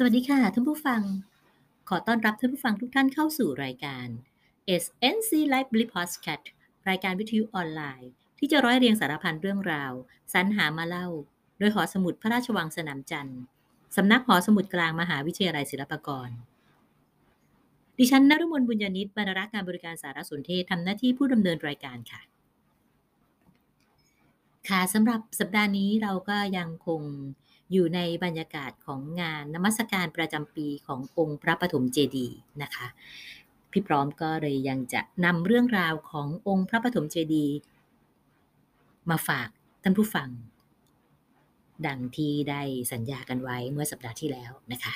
สวัสดีค่ะท่านผู้ฟัง ขอต้อนรับท่านผู้ฟังทุกท่านเข้าสู่รายการ SNC Live b l i Podcast รายการวิทยุออนไลน์ ที่จะร้อยเรียงสารพันเรื่องราว สรรหามาเล่า โดยหอสมุดพระราชวังสนามจันทร์สำนักหอสมุดกลางมหาวิทยาลัยศิลปากร ดิฉันนรมนบุญญาณิตบรรณารักษ์การบริการสารสนเทศทำหน้าที่ผู้ดำเนินรายการค่ะ ค่ะสำหรับสัปดาห์นี้เราก็ยังคง อยู่ในบรรยากาศของงานนมัสการประจำปีขององค์พระปฐมเจดีย์นะคะ พี่พร้อมก็เลยยังจะนำเรื่องราวขององค์พระปฐมเจดีย์มาฝากท่านผู้ฟัง ดังที่ได้สัญญากันไว้เมื่อสัปดาห์ที่แล้วนะคะ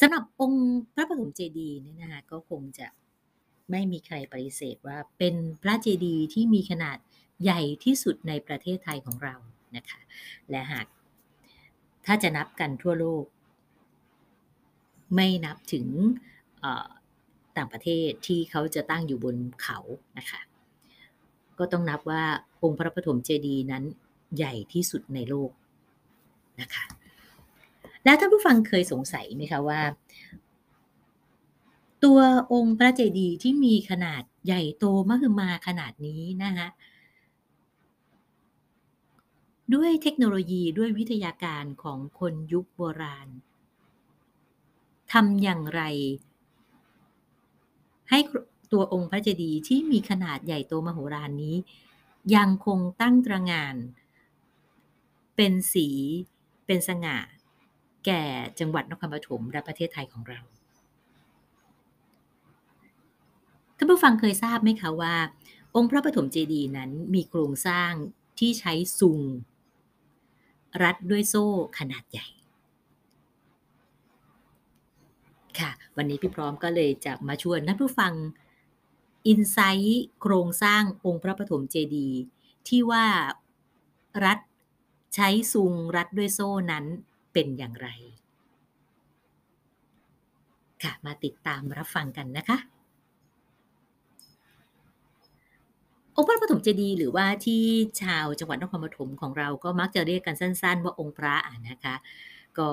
สำหรับองค์พระปฐมเจดีย์เนี่ยนะคะก็คงจะไม่มีใครปฏิเสธว่าเป็นพระเจดีย์ที่มีขนาดใหญ่ที่สุดในประเทศไทยของเรา นะคะ และหากถ้าจะนับกันทั่วโลก ไม่นับถึงต่างประเทศที่เขาจะตั้งอยู่บนเขานะคะ ก็ต้องนับว่าองค์พระปฐมเจดีย์นั้นใหญ่ที่สุดในโลกนะคะ แล้วท่านผู้ฟังเคยสงสัยไหมคะว่า ตัวองค์พระเจดีย์ที่มีขนาดใหญ่โตมากมาขนาดนี้นะคะ ด้วยเทคโนโลยีด้วยวิทยาการของคนยุคโบราณทำอย่างไร ให้ตัวองค์พระเจดีย์ที่มีขนาดใหญ่โตมโหฬารนี้ ยังคงตั้งตระงาน เป็นสีเป็นสง่า แก่จังหวัดนครปฐมและประเทศไทยของเราท่านผู้ฟังเคยทราบไหมคะว่า องค์พระปฐมเจดีย์นั้นมีโครงสร้างที่ใช้ซุง รัดด้วยโซ่ขนาดใหญ่ ค่ะ วันนี้พี่พร้อมก็เลยจะมาชวนท่านผู้ฟังอินไซต์โครงสร้างองค์พระปฐมเจดีย์ที่ว่ารัดใช้ซุงรัดด้วยโซ่นั้นเป็นอย่างไร ค่ะ มาติดตามรับฟังกันนะคะ องค์พระปฐมเจดีย์หรือว่าที่ชาวจังหวัดนครปฐมของเราก็มักจะเรียกกันสั้น ๆ ว่าองค์พระนะคะ ก็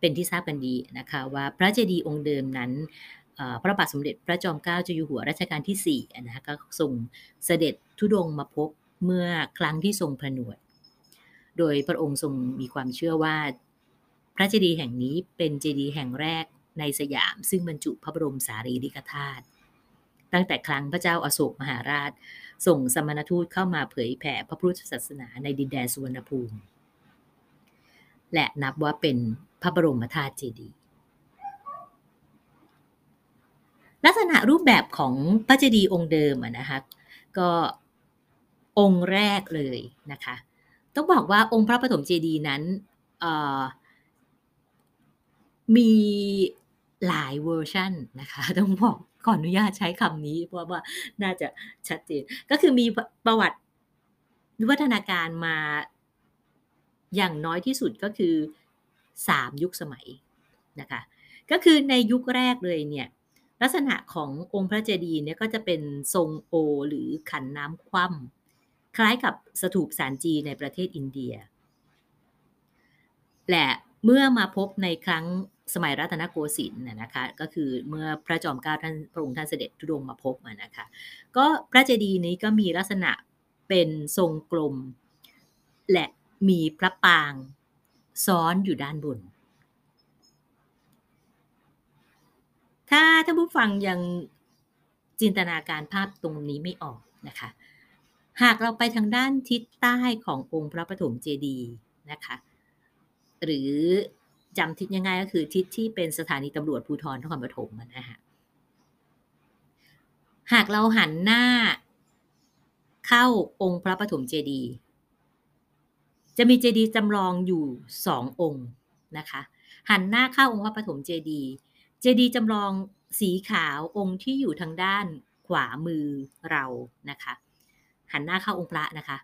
เป็นที่ทราบกันดีนะคะว่าพระเจดีย์องค์เดิมนั้นพระบาทสมเด็จพระจอมเกล้าเจ้าอยู่หัวรัชกาลที่4นะคะก็ทรงเสด็จทุดงมาพบเมื่อครั้งที่ทรงผนวด โดยพระองค์ทรงมีความเชื่อว่า พระเจดีย์แห่งนี้เป็นเจดีย์แห่งแรกในสยาม ซึ่งบรรจุพระบรมสารีริกธาตุ ตั้งแต่ครั้งพระเจ้าอาโศกมหาราช ส่งสมณทูตเข้ามาเผยแผ่พระพุทธศาสนาในดินแดนสุวรรณภูมิ และนับว่าเป็นพระบรมธาตุเจดีย์ลักษณะรูปแบบของพระเจดีย์องค์เดิมนะคะก็องค์แรกเลยนะคะ ต้องบอกว่าองค์พระปฐมเจดีย์นั้นมี หลายเวอร์ชันนะคะ ต้องบอกขออนุญาตใช้คำนี้ เพราะว่าน่าจะชัดเจน ก็คือมีประวัติวัฒนาการมาอย่างน้อยที่สุดก็คือสามยุคสมัยนะคะ ก็คือในยุคแรกเลยเนี่ยลักษณะขององค์พระเจดีย์เนี่ยก็จะเป็นทรงโอหรือขันน้ำคว่ำคล้ายกับสถูปสารจีในประเทศอินเดีย และเมื่อมาพบในครั้ง สมัยรัตนโกสินทร์นะคะก็คือเมื่อพระจอมเกล้าท่านพระองค์ท่านเสด็จทุดงมาพบนะคะก็พระเจดีย์นี้ก็มีลักษณะเป็นทรงกลม และมีพระปางซ้อนอยู่ด้านบน ถ้าท่านผู้ฟังยังจินตนาการภาพตรงนี้ไม่ออกนะคะ หากเราไปทางด้านทิศใต้ขององค์พระปฐมเจดีย์นะคะ หรือ จำทิศง่ายๆก็คือทิศที่เป็นสถานีตำรวจภูธรนครปฐมนะฮะหากเราหันหน้าเข้าองค์พระปฐมเจดีย์จะมีเจดีย์จำลองอยู่สององค์นะคะ หันหน้าเข้าองค์พระปฐมเจดีย์เจดีย์จำลองสีขาวองค์ที่อยู่ทางด้านขวามือเรานะคะ หันหน้าเข้าองค์พระนะคะ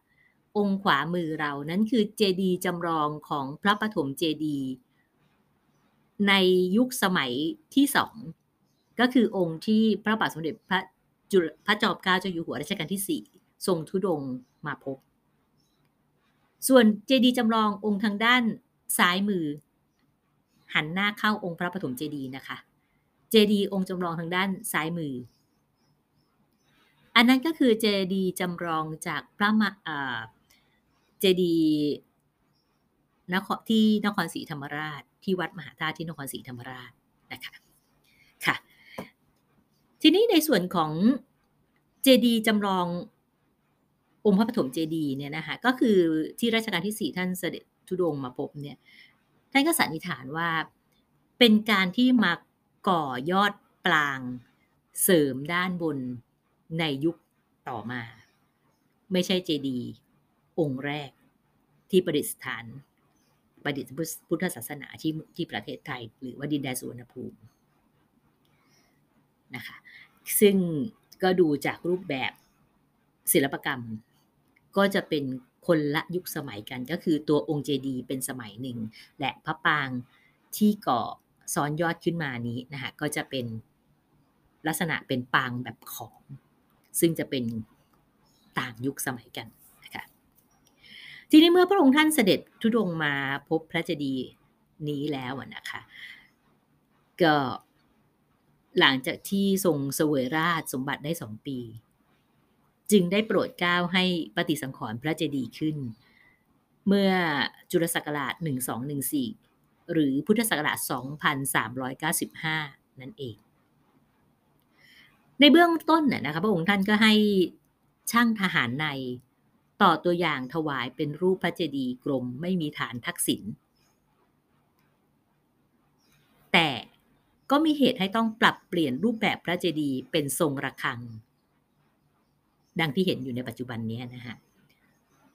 องค์ขวามือเรานั้นคือเจดีย์จำลองของพระปฐมเจดีย์ ในยุคสมัยที่สองก็คือองค์ที่พระบาทสมเด็จพระจุลพระจอมเกล้าเจ้าอยู่หัวรัชกาลที่สี่ทรงทุดงมาพบ ส่วนเจดีย์จำลององค์ทางด้านซ้ายมือ หันหน้าเข้าองค์พระปฐมเจดีย์นะคะ เจดีย์องค์จำลองทางด้านซ้ายมือ อันนั้นก็คือเจดีย์จำลองจากพระมาเจดีย์นครที่นครศรีธรรมราช ที่วัดมหาธาตุที่นครศรีธรรมราชนะคะค่ะ ทีนี้ในส่วนของเจดีจำลององค์พระปฐมเจดีเนี่ยนะคะก็คือที่รัชกาลที่สี่ท่านเสด็จทุดงมาพบเนี่ยท่านก็สันนิษฐานว่าเป็นการที่มาก่อยอดปลางเสริมด้านบนในยุคต่อมา ไม่ใช่เจดี องค์แรกที่ประดิษฐาน ประดิษฐ์พุทธศาสนาที่ที่ประเทศไทย หรือว่าดินแดนสุวรรณภูมินะคะซึ่งก็ดูจากรูปแบบศิลปกรรม ก็จะเป็นคนละยุคสมัยกันก็คือตัวองค์เจดีย์เป็นสมัยหนึ่ง และพระปางที่ก่อซ้อนยอดขึ้นมานี้นะคะก็จะเป็นลักษณะเป็นปางแบบของ ซึ่งจะเป็นต่างยุคสมัยกัน ทีนี้เมื่อพระองค์ท่านเสด็จทุดงมาพบพระเจดีย์นี้แล้วนะคะก็หลังจากที่ทรงเสวยราชสมบัติได้สองปี จึงได้โปรดเกล้าให้ปฏิสังขรณ์พระเจดีย์ขึ้น เมื่อจุลศักราช 1214 หรือพุทธศักราช 2395 นั่นเอง ในเบื้องต้นนะคะพระองค์ท่านก็ให้ช่างทหารใน ต่อตัวอย่างถวายเป็นรูปพระเจดีย์กลมไม่มีฐานทักษิณแต่ก็มีเหตุให้ต้องปรับเปลี่ยนรูปแบบพระเจดีย์เป็นทรงระฆัง ดังที่เห็นอยู่ในปัจจุบันนี้นะฮะ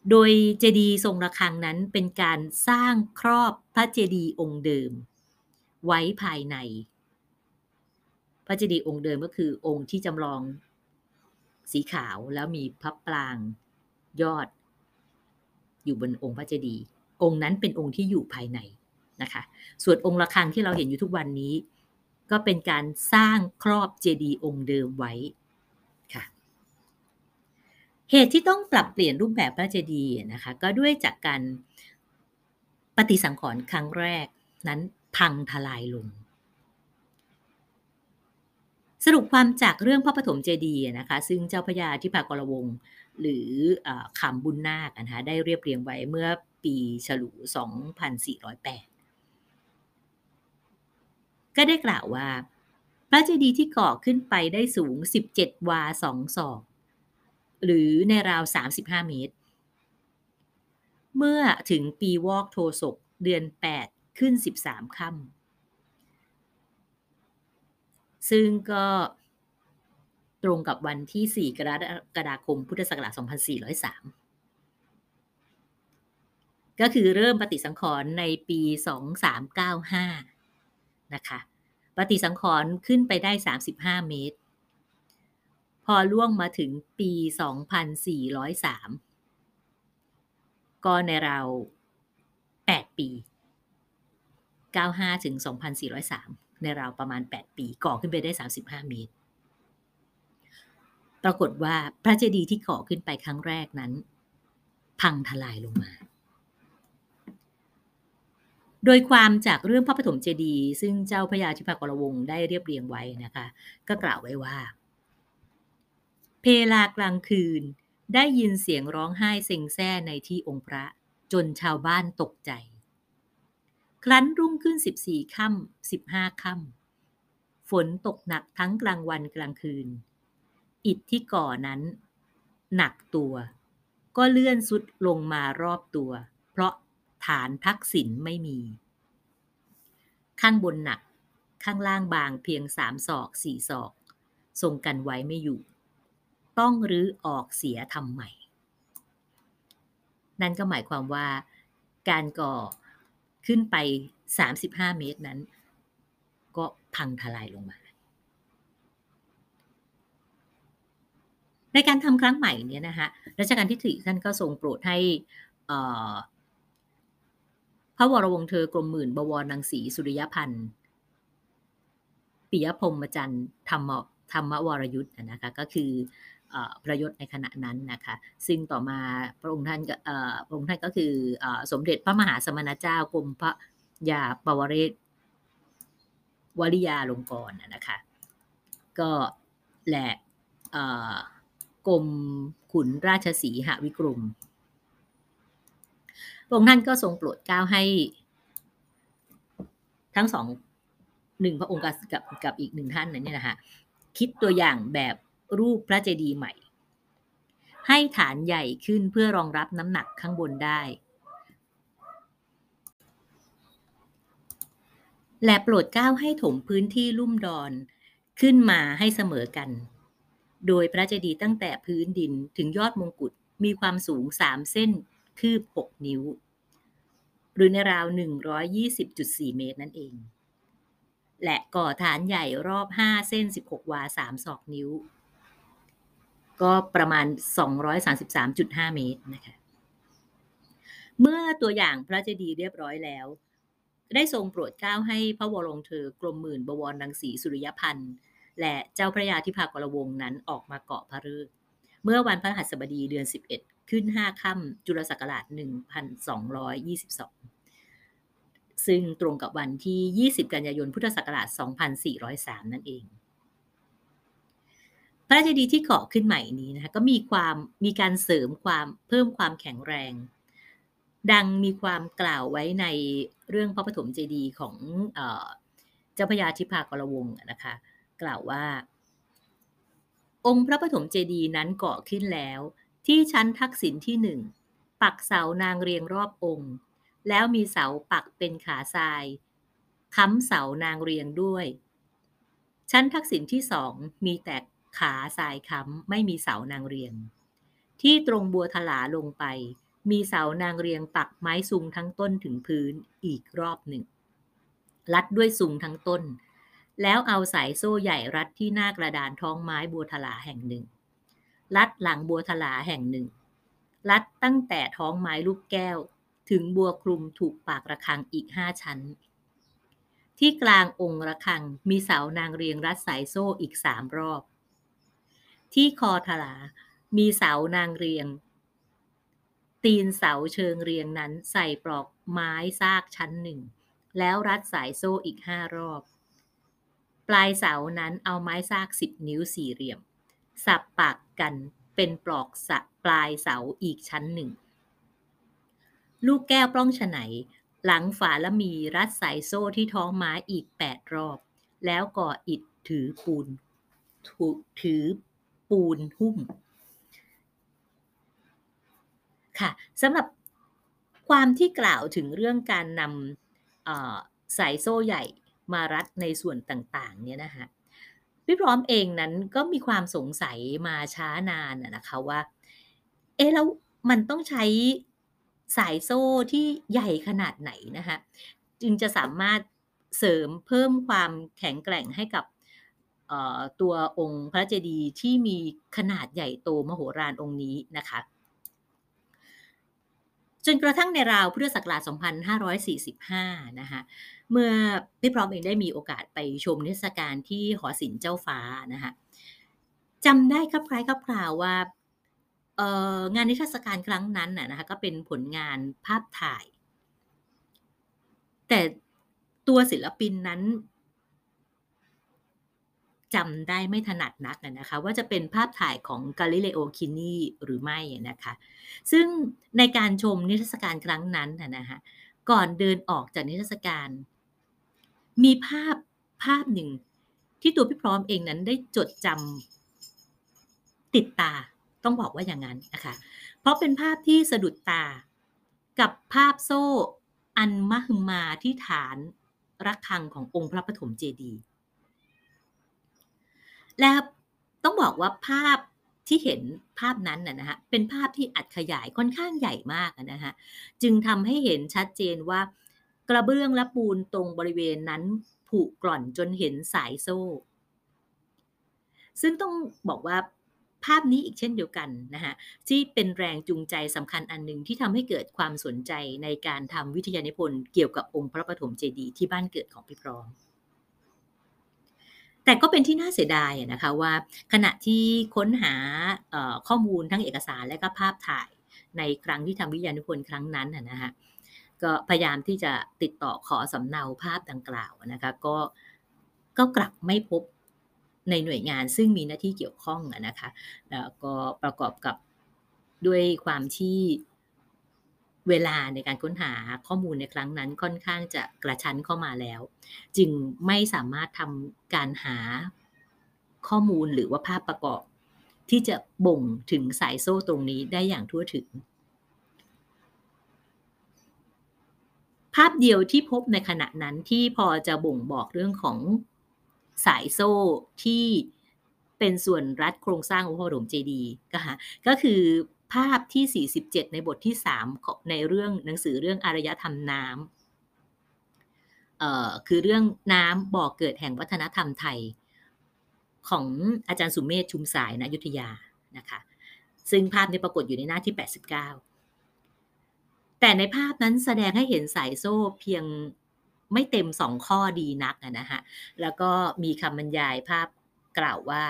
โดยเจดีย์ทรงระฆังนั้นเป็นการสร้างครอบพระเจดีย์องค์เดิม ไว้ภายใน พระเจดีย์องค์เดิมก็คือองค์ที่จำลองสีขาวแล้วมีพระปราง ยอด อยู่บนองค์พระเจดีย์องค์นั้นเป็นองค์ที่อยู่ภายในนะคะ ส่วนองค์ระฆังที่เราเห็นอยู่ทุกวันนี้ ก็เป็นการสร้างครอบเจดีย์องค์เดิมไว้ค่ะ เหตุที่ต้องปรับเปลี่ยนรูปแบบพระเจดีย์นะคะ ก็ด้วยจากการปฏิสังขรณ์ครั้งแรกนั้นพังทลายลง สรุปความจากเรื่องพระปฐมเจดีย์นะคะ ซึ่งเจ้าพระยาทิพากรวงศ์ หรือคำบุญนาคนะคะได้เรียบเรียงไว้เมื่อปีฉลู 2408 ก็ได้กล่าวว่า พระเจดีย์ที่ก่อขึ้นไปได้สูง 17 วาสองศอก หรือในราว 35 เมตร เมื่อถึงปีวอกโทศกเดือน 8 ขึ้น 13 ค่ำซึ่งก็ ตรงกับวันที่ 4 กรกฎาคม พุทธศักราช 2403 ก็คือเริ่มปฏิสังขรณ์ในปี 2395 นะคะ ปฏิสังขรณ์ขึ้นไปได้ 35 เมตร พอล่วงมาถึงปี 2403 ก็ในเรา 8 ปี 95 ถึง 2403 ในเราประมาณ 8 ปี ก่อขึ้นไปได้ 35 เมตร ปรากฏว่าพระเจดีย์ที่ก่อขึ้นไปครั้งแรกนั้น พังทลายลงมา โดยความจากเรื่องพระปฐมเจดีย์ซึ่งเจ้าพระยาธิพากรวงได้เรียบเรียงไว้นะคะ ก็กล่าวไว้ว่า เพลากลางคืนได้ยินเสียงร้องไห้เซ็งแซ่ในที่องค์พระจนชาวบ้านตกใจ ครั้นรุ่งขึ้น 14ค่ำ15ค่ำฝนตกหนักทั้งกลางวันกลางคืน อิฐที่ก่อนั้น หนักตัว ก็เลื่อนสุดลงมารอบตัว เพราะฐานทักษิณไม่มี ข้างบนหนัก ข้างล่างบางเพียงสามศอกสี่ศอกทรงกันไว้ไม่อยู่ ต้องรื้อออกเสียทำใหม่ นั่นก็หมายความว่าการก่อขึ้นไป 35 เมตรนั้น ก็พังทลายลงมา ในการทำครั้งใหม่เนี่ยนะคะรัชกาลที่สี่ท่านก็ทรงโปรดให้พระวรวงศ์เธอกรมหมื่นบวรนางศรีสุริยพันธ์ปิยพรมจันทร์ธรรมธรรมวรยุทธ์นะคะก็คือพระยศในขณะนั้นนะคะซึ่งต่อมาพระองค์ท่านพระองค์ท่านก็คือสมเด็จพระมหาสมณเจ้ากรมพระยาปวเรศวริยาลงกรณ์นะคะก็แหละ กรมขุนราชสีหวิกรมพระองค์ท่านก็ทรงโปรดเกล้าให้ ทั้งสองหนึ่งพระองค์กับกับอีกหนึ่งท่านนั่นเนี่ยนะคะคิดตัวอย่างแบบรูปพระเจดีย์ใหม่ ให้ฐานใหญ่ขึ้นเพื่อรองรับน้ำหนักข้างบนได้ และโปรดเกล้าให้ถมพื้นที่ลุ่มดอนขึ้นมาให้เสมอกัน โดยพระเจดีย์ตั้งแต่พื้นดินถึงยอดมงกุฎมีความสูงสามเส้น คืบหกนิ้ว หรือในราว 120.4 เมตรนั่นเอง และก่อฐานใหญ่รอบ 5 เส้น 16 วา 3 ศอกนิ้ว ก็ประมาณ 233.5 เมตรนะคะ เมื่อตัวอย่างพระเจดีย์เรียบร้อยแล้ว ได้ทรงโปรดเกล้าให้พระวรวงเธอกรมหมื่นบวรดังสีสุริยพันธ์ และเจ้าพระยาธิภากรวงนั้นออกมาเกาะพระฤกษ์เมื่อวันพระหัสบดีเดือน 11 ขึ้น 5 ค่ำจุลศักราช 1222 ซึ่งตรงกับวันที่ 20 กันยายน พุทธศักราช 2403 นั่นเอง พระราชดีย์ที่เกาะขึ้นใหม่นี้นะคะก็มีความมีการเสริมความเพิ่มความแข็งแรง ดังมีความกล่าวไว้ในเรื่องพระปฐมเจดีย์ของเจ้าพระยาธิพากรวงนะคะ กล่าวว่า องค์พระปฐมเจดีย์นั้นเกาะขึ้นแล้ว ที่ชั้นทักษิณที่หนึ่งปักเสานางเรียงรอบองค์ แล้วมีเสาปักเป็นขาทรายค้ำเสานางเรียงด้วย ชั้นทักษิณที่สองมีแต่ขาสายค้ำไม่มีเสานางเรียง ที่ตรงบัวทลาลงไป มีเสานางเรียงปักไม้ซุงทั้งต้นถึงพื้นอีกรอบหนึ่งรัดด้วยซุงทั้งต้น แล้วเอาสายโซ่ใหญ่รัดที่หน้ากระดานท้องไม้บัวทลาแห่งหนึ่ง รัดหลังบัวทลาแห่งหนึ่ง รัดตั้งแต่ท้องไม้ลูกแก้ว ถึงบัวคลุมถูกปากระคังอีกห้าชั้น ที่กลางองค์ระฆังมีเสานางเรียงรัดสายโซ่อีกสามรอบ ที่คอทลา มีเสานางเรียง ตีนเสาเชิงเรียงนั้นใส่ปลอกไม้ซากชั้นหนึ่ง แล้วรัดสายโซ่อีกห้ารอบ ปลายเสานั้นเอาไม้ซากสิบนิ้วสี่เหลี่ยม สับปากกันเป็นปลอกสะปลายเสาอีกชั้นหนึ่ง ลูกแก้วปล้องฉไหนหลังฝาละมีรัดสายโซ่ที่ท้องไม้อีกแปดรอบ แล้วก่ออิดถือปูนถือปูนหุ้ม ค่ะสำหรับความที่กล่าวถึงเรื่องการนำสายโซ่ใหญ่ มารัดในส่วนต่างๆเนี่ยนะคะพี่พร้อมเองนั้นก็มีความสงสัยมาช้านานนะคะว่า เอ๊ะแล้วมันต้องใช้สายโซ่ที่ใหญ่ขนาดไหนนะคะจึงจะสามารถเสริมเพิ่มความแข็งแกร่งให้กับตัวองค์พระเจดีย์ที่มีขนาดใหญ่โตมโหฬารองค์นี้นะคะจนกระทั่งในราวพุทธศักราช 2545 นะคะ เมื่อพี่พร้อมเองได้มีโอกาสไปชมนิทรรศการที่หอศิลป์เจ้าฟ้านะคะจำได้ครับคล้ายครับคราวว่างานนิทรรศการครั้งนั้นนะคะก็เป็นผลงานภาพถ่าย แต่ตัวศิลปินนั้นจำได้ไม่ถนัดนักนะคะว่าจะเป็นภาพถ่ายของกาลิเลโอคินีหรือไม่นะคะซึ่งในการชมนิทรรศการครั้งนั้นนะคะก่อนเดินออกจากนิทรรศการ มีภาพภาพหนึ่ง ที่ตัวพี่พร้อมเองนั้นได้จดจำติดตาต้องบอกว่าอย่างนั้นนะคะ เพราะเป็นภาพที่สะดุดตากับภาพโซ่อันมหึมาที่ฐานรักคังขององค์พระปฐมเจดีย์และต้องบอกว่าภาพที่เห็นภาพนั้นนะฮะเป็นภาพที่อัดขยายค่อนข้างใหญ่มากนะฮะจึงทำให้เห็นชัดเจนว่า กระเบื้องและปูนตรงบริเวณนั้นผุกร่อนจนเห็นสายโซ่ ซึ่งต้องบอกว่าภาพนี้อีกเช่นเดียวกันนะฮะที่เป็นแรงจูงใจสำคัญอันหนึ่งที่ทำให้เกิดความสนใจในการทำวิทยานิพนธ์เกี่ยวกับองค์พระปฐมเจดีย์ที่บ้านเกิดของพี่พร้อมแต่ก็เป็นที่น่าเสียดายนะคะว่าขณะที่ค้นหาข้อมูลทั้งเอกสารและก็ภาพถ่ายในครั้งที่ทำวิทยานุพนธ์ครั้งนั้นนะฮะ ก็พยายามที่จะติดต่อขอสำเนาภาพดังกล่าวนะคะก็ก็กลับไม่พบในหน่วยงานซึ่งมีหน้าที่เกี่ยวข้องนะคะแล้วก็ประกอบกับด้วยความที่เวลาในการค้นหาข้อมูลในครั้งนั้นค่อนข้างจะกระชั้นเข้ามาแล้ว จึงไม่สามารถทำการหาข้อมูลหรือว่าภาพประกอบ ที่จะบ่งถึงสายโซ่ตรงนี้ได้อย่างทั่วถึง ภาพเดียวที่พบในขณะนั้นที่พอจะบ่งบอกเรื่องของสายโซ่ที่เป็นส่วนรัดโครงสร้างองค์พระบรมเจดีย์ก็คือภาพที่ 47 ในบทที่ 3 ในเรื่องหนังสือเรื่องอารยธรรมน้ำเอ่อคือเรื่องน้ำบ่อเกิดแห่งวัฒนธรรมไทย ของอาจารย์สุมเมธชุมสายนะยุทธยานะคะซึ่งภาพนี้ปรากฏอยู่ในหน้าที่ 89 แต่ในภาพนั้นแสดงให้เห็นสายโซ่เพียงไม่เต็มสองข้อดีนักนะฮะ แล้วก็มีคำบรรยายภาพกล่าวว่า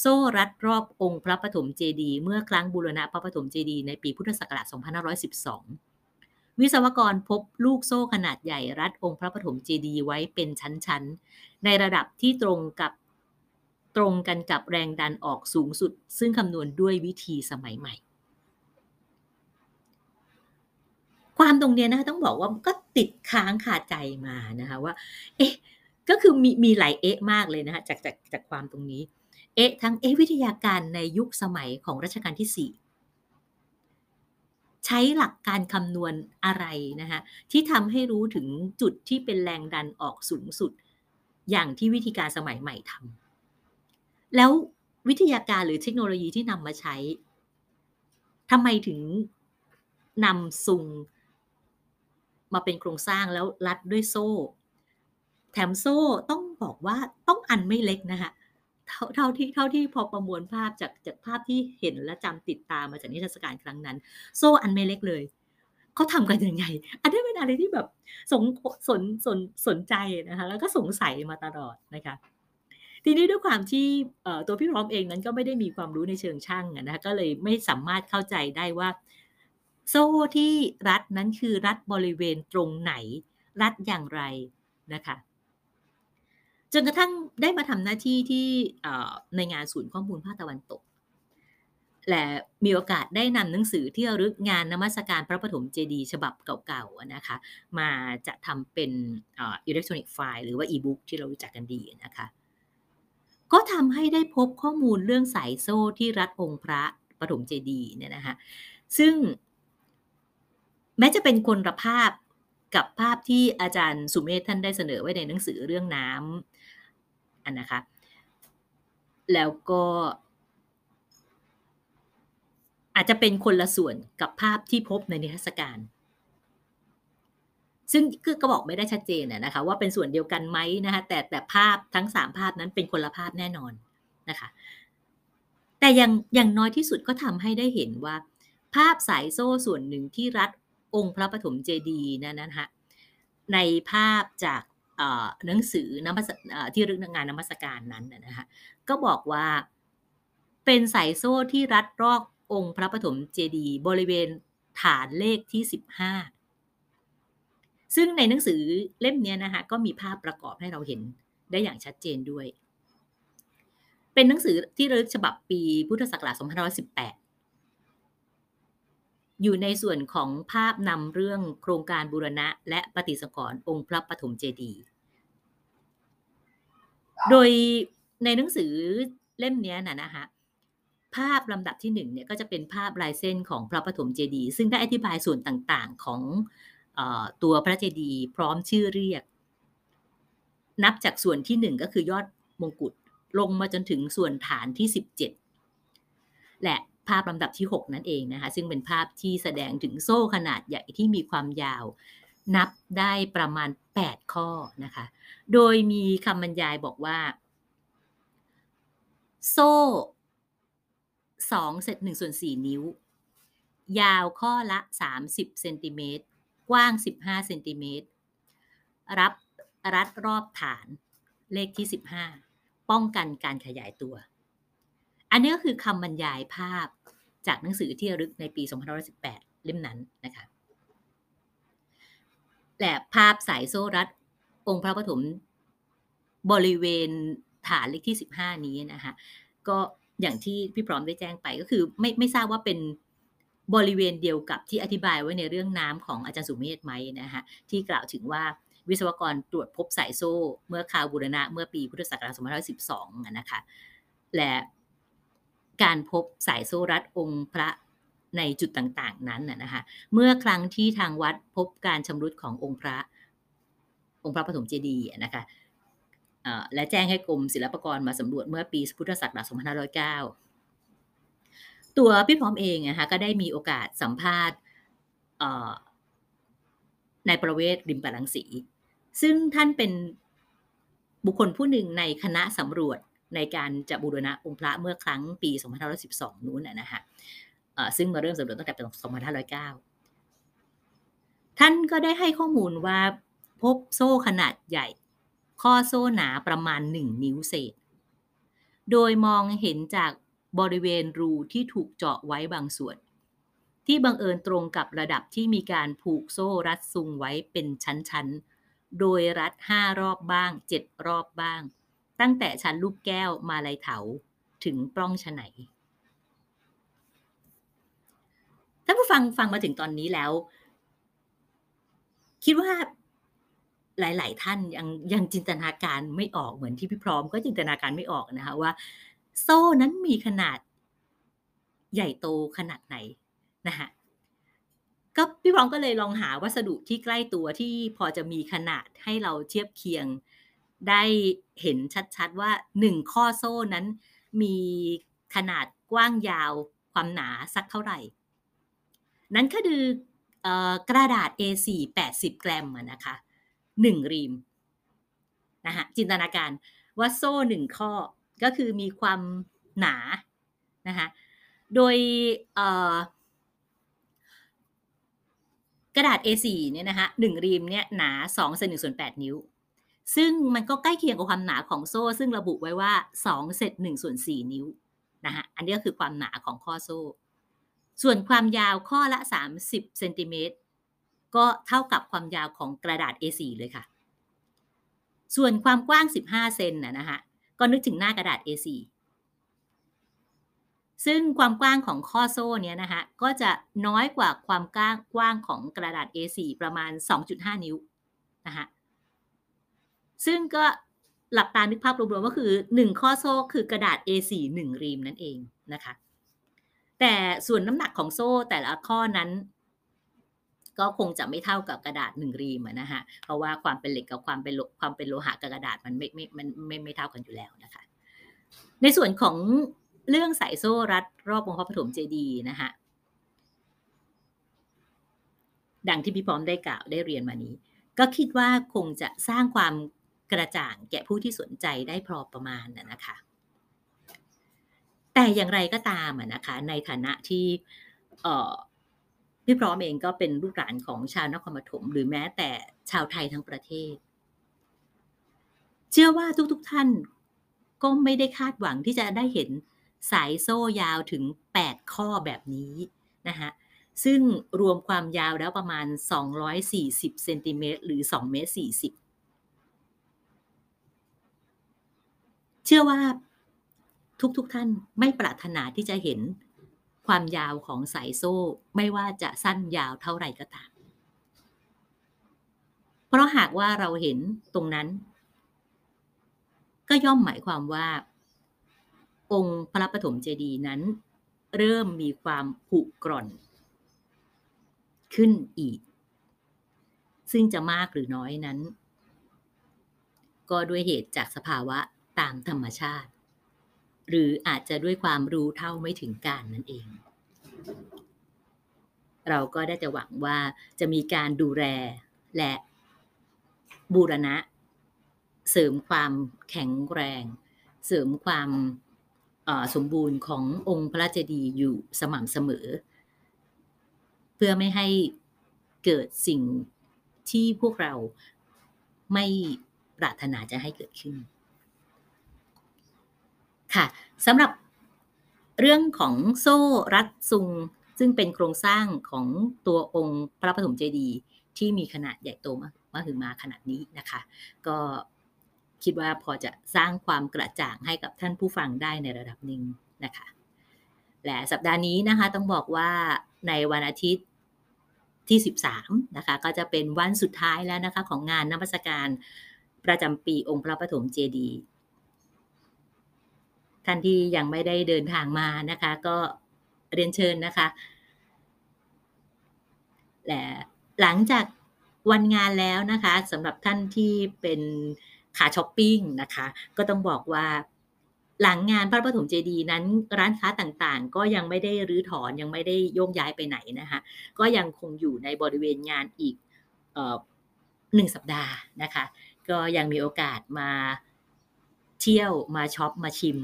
โซ่รัดรอบองค์พระปฐมเจดีย์เมื่อครั้งบูรณะพระปฐมเจดีย์ในปีพุทธศักราช 2512 วิศวกรพบลูกโซ่ขนาดใหญ่รัดองค์พระปฐมเจดีย์ไว้เป็นชั้นๆ ในระดับที่ตรงกับตรงกันกับแรงดันออกสูงสุด ซึ่งคำนวณด้วยวิธีสมัยใหม่ ความตรงเนี้ยนะคะต้องบอกว่าก็ติดค้างขาใจมานะคะว่า เอ๊ะก็คือมีมีหลายเอ๊ะมากเลยนะคะจากจากจากความตรงนี้ เอะทั้งเอะวิทยาการในยุคสมัยของรัชกาลที่4ใช้หลักการคำนวณอะไรนะคะที่ทำให้รู้ถึงจุดที่เป็นแรงดันออกสูงสุด อย่างที่วิธีการสมัยใหม่ทำแล้ววิทยาการหรือเทคโนโลยีที่นำมาใช้ทำไมถึงนำซุง มาเป็นโครงสร้างแล้วรัดด้วยโซ่ แถมโซ่ต้องบอกว่าต้องอันไม่เล็กนะคะเท่าเท่าที่เท่าที่พอประมวลภาพจากจากภาพที่เห็นและจำติดตามมาจากนิทรรศการครั้งนั้น โซ่อันไม่เล็กเลยเขาทำกันยังไง อันนี้เป็นอะไรที่แบบสนสนสนสนใจนะคะแล้วก็สงสัยมาตลอดนะคะทีนี้ด้วยความที่ตัวพี่พร้อมเองนั้นก็ไม่ได้มีความรู้ในเชิงช่างนะคะก็เลยไม่สามารถเข้าใจได้ว่า โซ่ที่รัดนั้นคือรัดบริเวณตรงไหน รัดอย่างไรนะคะจนกระทั่งได้มาทำหน้าที่ที่ในงานศูนย์ข้อมูลภาคตะวันตก และมีโอกาสได้นำหนังสือที่ระลึกงานนมัสการพระปฐมเจดีย์ฉบับเก่าๆนะคะมาจะทำเป็นอิเล็กทรอนิกส์ไฟล์หรือว่าอีบุ๊กที่เรารู้จักกันดีนะคะก็ทำให้ได้พบข้อมูลเรื่องสายโซ่ที่รัดองค์พระปฐมเจดีย์เนี่ยนะคะซึ่ง แม้จะเป็นคนละภาพกับภาพที่อาจารย์สุเมธท่านได้เสนอไว้ในหนังสือเรื่องน้ำอันนะคะ แล้วก็อาจจะเป็นคนละส่วนกับภาพที่พบในนิทรรศการ ซึ่งก็บอกไม่ได้ชัดเจนนะคะว่าเป็นส่วนเดียวกันไหมนะคะแต่แต่ภาพทั้ง 3 ภาพนั้นเป็นคนละภาพแน่นอนนะคะแต่อย่างอย่างน้อยที่สุดก็ทำให้ได้เห็นว่า ภาพสายโซ่ส่วนหนึ่งที่รัด องค์พระปฐมเจดีย์นั้นนะคะในภาพจากหนังสือนมัสที่รึกงานนมัสการนั้นนะคะก็บอกว่าเป็นสายโซ่ที่รัดรอกองค์พระปฐมเจดีย์บริเวณฐานเลขที่ 15 ซึ่งในหนังสือเล่มนี้นะคะก็มีภาพประกอบให้เราเห็นได้อย่างชัดเจนด้วย เป็นหนังสือที่ระลึกฉบับปีพุทธศักราช2518 อยู่ในส่วนของภาพนำเรื่องโครงการบูรณะ และปฏิสังขรณ์องค์พระปฐมเจดีย์โดยในหนังสือเล่มนี้นะนะคะภาพลำดับที่หนึ่งเนี่ยก็จะเป็นภาพลายเส้นของพระปฐมเจดีย์ซึ่งได้อธิบายส่วนต่างๆของอตัวพระเจดีย์พร้อมชื่อเรียก นับจากส่วนที่หนึ่งก็คือยอดมงกุฎลงมาจนถึงส่วนฐานที่17และ ภาพลำดับที่ 6 นั่นเองนะคะ ซึ่งเป็นภาพที่แสดงถึงโซ่ขนาดใหญ่ที่มีความยาว นับได้ประมาณ 8 ข้อนะคะ โดยมีคำบรรยายบอกว่า โซ่2เศษ1ส่วน4นิ้ว ยาวข้อละ 30เซนติเมตรกว้าง 15เซนติเมตรรับรัดรอบฐานเลขที่ 15 ป้องกันการขยายตัว อันนี้ก็คือคำบรรยายภาพจากหนังสือที่ระลึกในปี 2518 เล่มนั้นนะคะ และภาพสายโซ่รัดองค์พระปฐมบริเวณฐานเลขที่ 15 นี้นะคะก็อย่างที่พี่พร้อมได้แจ้งไปก็คือไม่ไม่ทราบว่าเป็นบริเวณเดียวกับที่อธิบายไว้ในเรื่องน้ำของอาจารย์สุเมธไหมนะคะที่กล่าวถึงว่าวิศวกรตรวจพบสายโซ่ เมื่อคาวบูรณะเมื่อปีพุทธศักราช2512นะคะและ การพบสายโซ่รัดองค์พระในจุดต่างๆ นั้นนะคะเมื่อครั้งที่ทางวัดพบการชำรุดขององค์พระองค์พระปฐมเจดีย์นะคะและแจ้งให้กรมศิลปากรมาสำรวจเมื่อปีพุทธศักราช2509 ตัวพี่พร้อมเองนะคะก็ได้มีโอกาสสัมภาษณ์นายประเวศริมปลังสี ซึ่งท่านเป็นบุคคลผู้หนึ่งในคณะสำรวจ ในการจะบูรณะองค์พระเมื่อครั้งปี2512 นู้นนะคะซึ่งมาเริ่มสำรวจตั้งแต่ปี2509 ท่านก็ได้ให้ข้อมูลว่าพบโซ่ขนาดใหญ่ ข้อโซ่หนาประมาณ 1 นิ้วเศษ โดยมองเห็นจากบริเวณรูที่ถูกเจาะไว้บางส่วน ที่บังเอิญตรงกับระดับที่มีการผูกโซ่รัดซุงไว้เป็นชั้นๆ โดยรัดห้ารอบบ้างเจ็ดรอบบ้าง ตั้งแต่ชั้นลูกแก้วมาลายเถาถึงปล้องฉไหนถ้าผู้ฟังฟังมาถึงตอนนี้แล้ว คิดว่าหลาย ๆ ท่านยังยังจินตนาการไม่ออกเหมือนที่พี่พร้อมก็จินตนาการไม่ออกนะคะว่า โซ่นั้นมีขนาดใหญ่โตขนาดไหนนะคะก็พี่พร้อมก็เลยลองหาวัสดุที่ใกล้ตัวที่พอจะมีขนาดให้เราเทียบเคียง ได้เห็นชัดๆว่าหนึ่งข้อโซ่นั้นมีขนาดกว้างยาวความหนาสักเท่าไหร่ นั้นก็คือกระดาษ A4 80 กรัมนะคะหนึ่งรีมนะคะจินตนาการว่าโซ่หนึ่งข้อก็คือมีความหนานะคะโดยกระดาษ A4 เนี่ยนะคะหนึ่งรีมเนี่ยหนา2เซนหนึ่งส่วน8นิ้ว ซึ่งมันก็ใกล้เคียงกับความหนาของโซ่ ซึ่งระบุไว้ว่า2เซนหนึ่งส่วน4นิ้วนะคะอันนี้ก็คือความหนาของข้อโซ่ ส่วนความยาวข้อละ 30เซนติเมตรก็เท่ากับความยาวของกระดาษ A4 เลยค่ะ ส่วนความกว้าง 15 เซนนะคะก็นึกถึงหน้ากระดาษ A4 ซึ่งความกว้างของข้อโซ่เนี้ยนะคะก็จะน้อยกว่าความกว้างกว้างของกระดาษ A4 ประมาณ 2.5 นิ้วนะคะ ซึ่งก็หลับตานึกภาพรวมๆก็คือ 1 ข้อโซ่คือกระดาษ A4 1รีมนั่นเองนะคะ แต่ส่วนน้ำหนักของโซ่แต่ละข้อนั้น ก็คงจะไม่เท่ากับกระดาษหนึ่งรีมนะคะเพราะว่าความเป็นเหล็กกับความเป็นความเป็นโลหะกับกระดาษมันไม่ไม่มันไม่ไม่เท่ากันอยู่แล้วนะคะ ในส่วนของเรื่องสายโซ่รัดรอบองค์พระปฐมเจดีย์นะคะดังที่พี่พร้อมได้กล่าวได้เรียนมานี้ ก็คิดว่าคงจะสร้างความ กระจ่างแก่ผู้ที่สนใจได้พอประมาณนะคะ แต่อย่างไรก็ตามนะคะ ในฐานะที่พี่พร้อมเองก็เป็นลูกหลานของชาวนครปฐมหรือแม้แต่ชาวไทยทั้งประเทศ เชื่อว่าทุกๆทท่านก็ไม่ได้คาดหวังที่จะได้เห็นสายโซ่ยาวถึง 8 ข้อแบบนี้นะคะซึ่งรวมความยาวแล้วประมาณ 240 เซนติเมตรหรือ 2 เมตร 40 เชื่อว่าทุกๆทท่านไม่ปรารถนาที่จะเห็นความยาวของสายโซ่ ไม่ว่าจะสั้นยาวเท่าไหร่ก็ตาม เพราะหากว่าเราเห็นตรงนั้น ก็ย่อมหมายความว่า องค์พระปฐมเจดีย์นั้น เริ่มมีความผุกร่อน ขึ้นอีก ซึ่งจะมากหรือน้อยนั้น ก็ด้วยเหตุจากสภาวะ ตามธรรมชาติ หรืออาจจะด้วยความรู้เท่าไม่ถึงการนั่นเอง เราก็ได้จะหวังว่าจะมีการดูแลและบูรณะ เสริมความแข็งแรง เสริมความสมบูรณ์ขององค์พระเจดีย์อยู่สม่ำเสมอ เพื่อไม่ให้เกิดสิ่งที่พวกเราไม่ปรารถนาจะให้เกิดขึ้น ค่ะสำหรับเรื่องของโซ่รัดซุง ซึ่งเป็นโครงสร้างของตัวองค์พระปฐมเจดีย์ที่มีขนาดใหญ่โตมมหึมาขนาดนี้นะคะ ก็คิดว่าพอจะสร้างความกระจ่างให้กับท่านผู้ฟังได้ในระดับหนึ่งนะคะ และสัปดาห์นี้นะคะต้องบอกว่าในวันอาทิตย์ที่ 13นะคะก็จะเป็นวันสุดท้ายแล้วนะคะของงานนมัสการประจำปีองค์พระปฐมเจดีย์ ท่านที่ยังไม่ได้เดินทางมานะคะ ก็เรียนเชิญนะคะและหลังจากวันงานแล้วนะคะสำหรับท่านที่เป็นขาช้อปปิ้งนะคะ ก็ต้องบอกว่าหลังงานพระปฐมเจดีย์นั้นร้านค้าต่างๆ ก็ยังไม่ได้รื้อถอนยังไม่ได้โยกย้ายไปไหนนะคะก็ยังคงอยู่ในบริเวณงานอีกหนึ่งสัปดาห์นะคะ ก็ยังมีโอกาสมาเที่ยวมาช็อปมาชิม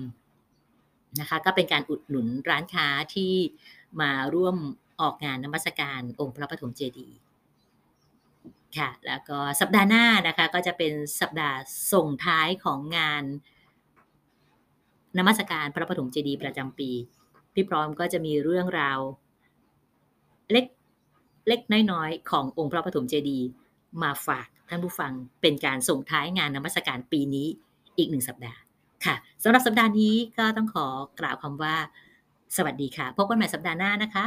นะคะก็เป็นการอุดหนุนร้านค้าที่มาร่วมออกงานนมัสการองค์พระปฐมเจดีย์ค่ะแล้วก็สัปดาห์หน้านะคะก็จะเป็นสัปดาห์ส่งท้ายของงานนมัสการพระปฐมเจดีย์ประจำปี พี่พร้อมก็จะมีเรื่องราวเล็กเล็กน้อยๆ ขององค์พระปฐมเจดีย์มาฝากท่านผู้ฟังเป็นการส่งท้ายงานนมัสการปีนี้อีกหนึ่งสัปดาห์ ค่ะสำหรับสัปดาห์นี้ก็ต้องขอกล่าวคำว่า สวัสดีค่ะ พบกันใหม่สัปดาห์หน้านะคะ